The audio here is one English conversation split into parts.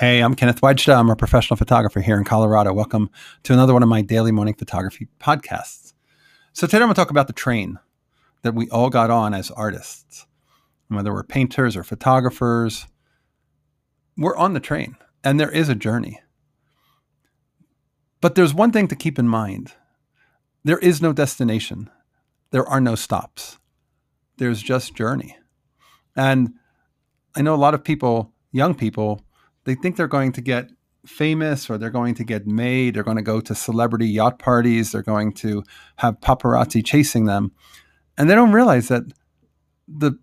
Hey, I'm Kenneth Wajda. I'm a professional photographer here in Colorado. Welcome to another one of my daily morning photography podcasts. So, today I'm going to talk about the train that we all got on as artists. Whether we're painters or photographers, we're on the train and there is a journey. But there's one thing to keep in mind there is no destination, there are no stops, there's just journey. And I know a lot of people, young people, they think they're going to get famous or they're going to get made, they're going to go to celebrity yacht parties, they're going to have paparazzi chasing them. And they don't realize that the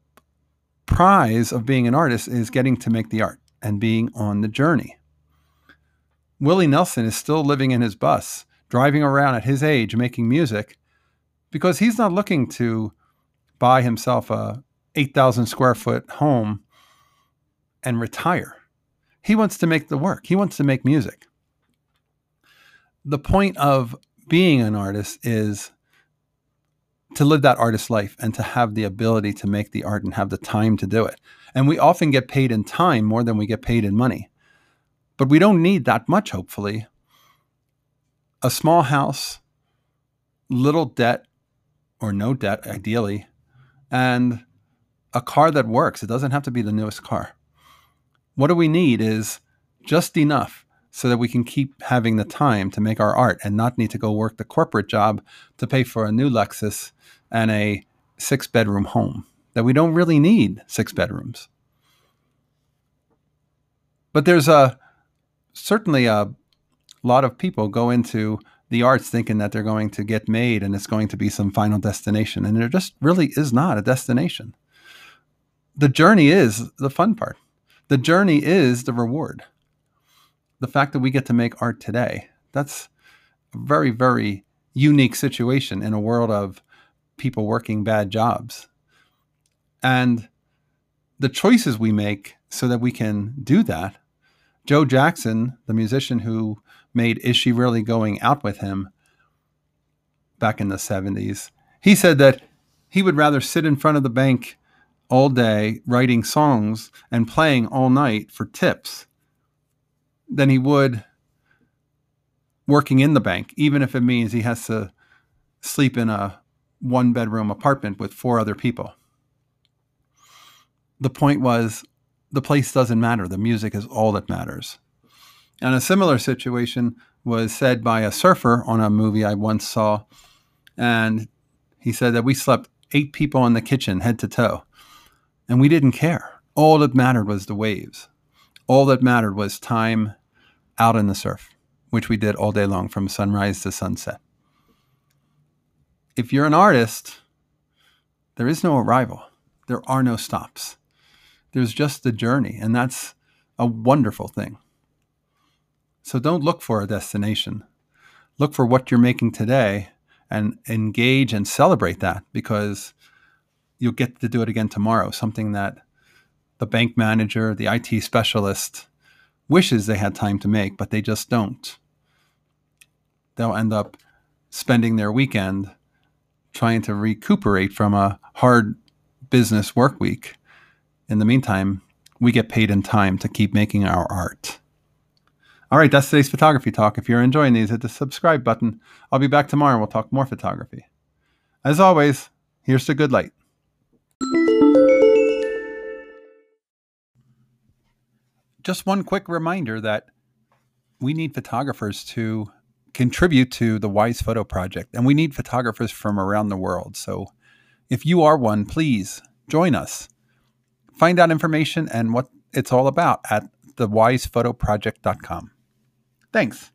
prize of being an artist is getting to make the art and being on the journey. Willie Nelson is still living in his bus, driving around at his age making music because he's not looking to buy himself a 8,000 square foot home and retire. He wants to make the work, he wants to make music. The point of being an artist is to live that artist life and to have the ability to make the art and have the time to do it. And we often get paid in time more than we get paid in money. But we don't need that much, hopefully. A small house, little debt or no debt, ideally, and a car that works. It doesn't have to be the newest car. What do we need is just enough so that we can keep having the time to make our art and not need to go work the corporate job to pay for a new Lexus and a six bedroom home. That we don't really need six bedrooms. But there's a certainly a lot of people go into the arts thinking that they're going to get made and it's going to be some final destination. And there just really is not a destination. The journey is the fun part. The journey is the reward. The fact that we get to make art today, that's a very, very unique situation in a world of people working bad jobs. And the choices we make so that we can do that. Joe Jackson, the musician who made Is She Really Going Out with Him back in the 70s, he said that he would rather sit in front of the bank all day writing songs and playing all night for tips than he would working in the bank, even if it means he has to sleep in a one bedroom apartment with four other people. The point was the place doesn't matter, the music is all that matters. And a similar situation was said by a surfer on a movie I once saw. And he said that we slept eight people in the kitchen, head to toe. And we didn't care. All that mattered was the waves. All that mattered was time out in the surf, which we did all day long from sunrise to sunset. If you're an artist, there is no arrival, there are no stops. There's just the journey, and that's a wonderful thing. So don't look for a destination. Look for what you're making today and engage and celebrate that because you'll get to do it again tomorrow. Something that the bank manager, the IT specialist wishes they had time to make, but they just don't. They'll end up spending their weekend trying to recuperate from a hard business work week. In the meantime, we get paid in time to keep making our art. All right, that's today's photography talk. If you're enjoying these, hit the subscribe button. I'll be back tomorrow we'll talk more photography. As always, here's the good light. Just one quick reminder that we need photographers to contribute to the Wise Photo Project, and we need photographers from around the world. So if you are one, please join us. Find out information and what it's all about at thewisephotoproject.com. Thanks.